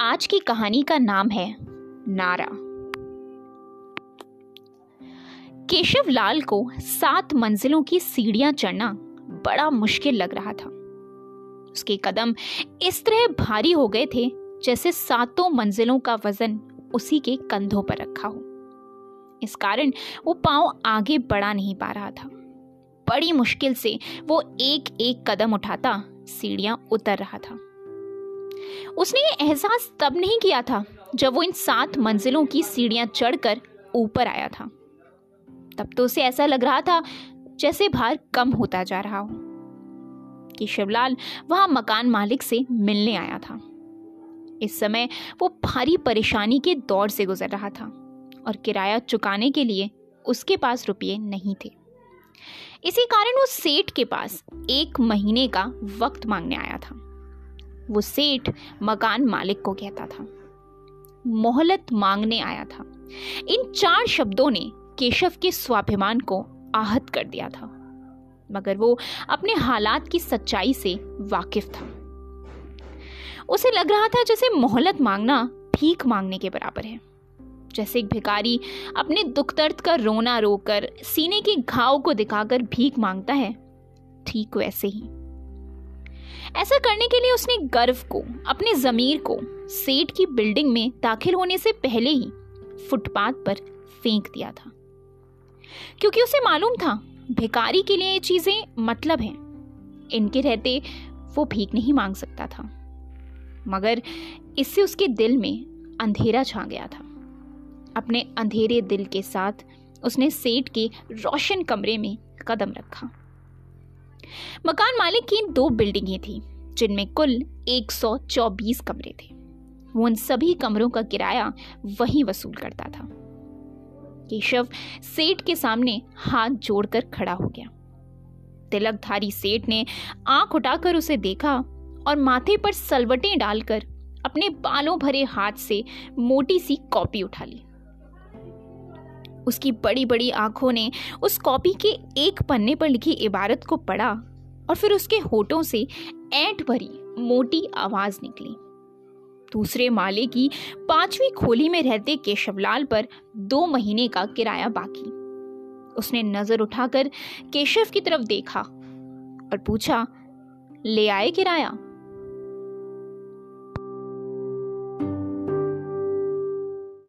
आज की कहानी का नाम है नारा। केशव लाल को सात मंजिलों की सीढ़ियाँ चढ़ना बड़ा मुश्किल लग रहा था। उसके कदम इस तरह भारी हो गए थे जैसे सातों मंजिलों का वज़न उसी के कंधों पर रखा हो। इस कारण वो पाँव आगे बढ़ा नहीं पा रहा था। बड़ी मुश्किल से वो एक एक कदम उठाता, सीढ़ियाँ उतर रहा था। उसने ये एहसास तब नहीं किया था जब वो इन सात मंजिलों की सीढ़ियाँ चढ़कर ऊपर आया था। तब तो उसे ऐसा लग रहा था जैसे भार कम होता जा रहा हो कि शिवलाल वहाँ मकान मालिक से मिलने आया था। इस समय वो भारी परेशानी के दौर से गुजर रहा था और किराया चुकाने के लिए उसके पास रुपये नहीं थे। इसी कारण वो सेठ के पास एक महीने का वक्त मांगने आया था। वो सेठ मकान मालिक को कहता था। मोहलत मांगने आया था। इन चार शब्दों ने केशव के स्वाभिमान को आहत कर दिया था। मगर वो अपने हालात की सच्चाई से वाकिफ था। उसे लग रहा था जैसे मोहलत मांगना भीख मांगने के बराबर है। जैसे एक भिकारी अपने दुख दर्द का रोना रोकर सीने के घाव को दिखाकर भीख माँगता है, ठीक वैसे ही। ऐसा करने के लिए उसने गर्व को, अपने जमीर को, सेठ की बिल्डिंग में दाखिल होने से पहले ही फुटपाथ पर फेंक दिया था। क्योंकि उसे मालूम था भिकारी के लिए ये चीज़ें मतलब हैं। इनके रहते वो भीख नहीं मांग सकता था। मगर इससे उसके दिल में अंधेरा छा गया था। अपने अंधेरे दिल के साथ उसने सेठ के रोशन कमरे में कदम रखा। मकान मालिक की दो बिल्डिंगें थी, जिनमें कुल 124 कमरे थे। वो उन सभी कमरों का किराया वही वसूल करता था। केशव सेठ के सामने हाथ जोड़कर खड़ा हो गया। तिलकधारी सेठ ने आँख उठाकर उसे देखा और माथे पर सलवटें डालकर अपने बालों भरे हाथ से मोटी सी कॉपी उठा ली। उसकी बड़ी बड़ी आँखों ने उस कॉपी के एक पन्ने पर लिखी इबारत को पढ़ा और फिर उसके होठों से ऐंठ भरी मोटी आवाज़ निकली। दूसरे माले की पांचवी खोली में रहते केशवलाल पर दो महीने का किराया बाकी। उसने नज़र उठाकर केशव की तरफ़ देखा और पूछा, ले आए किराया?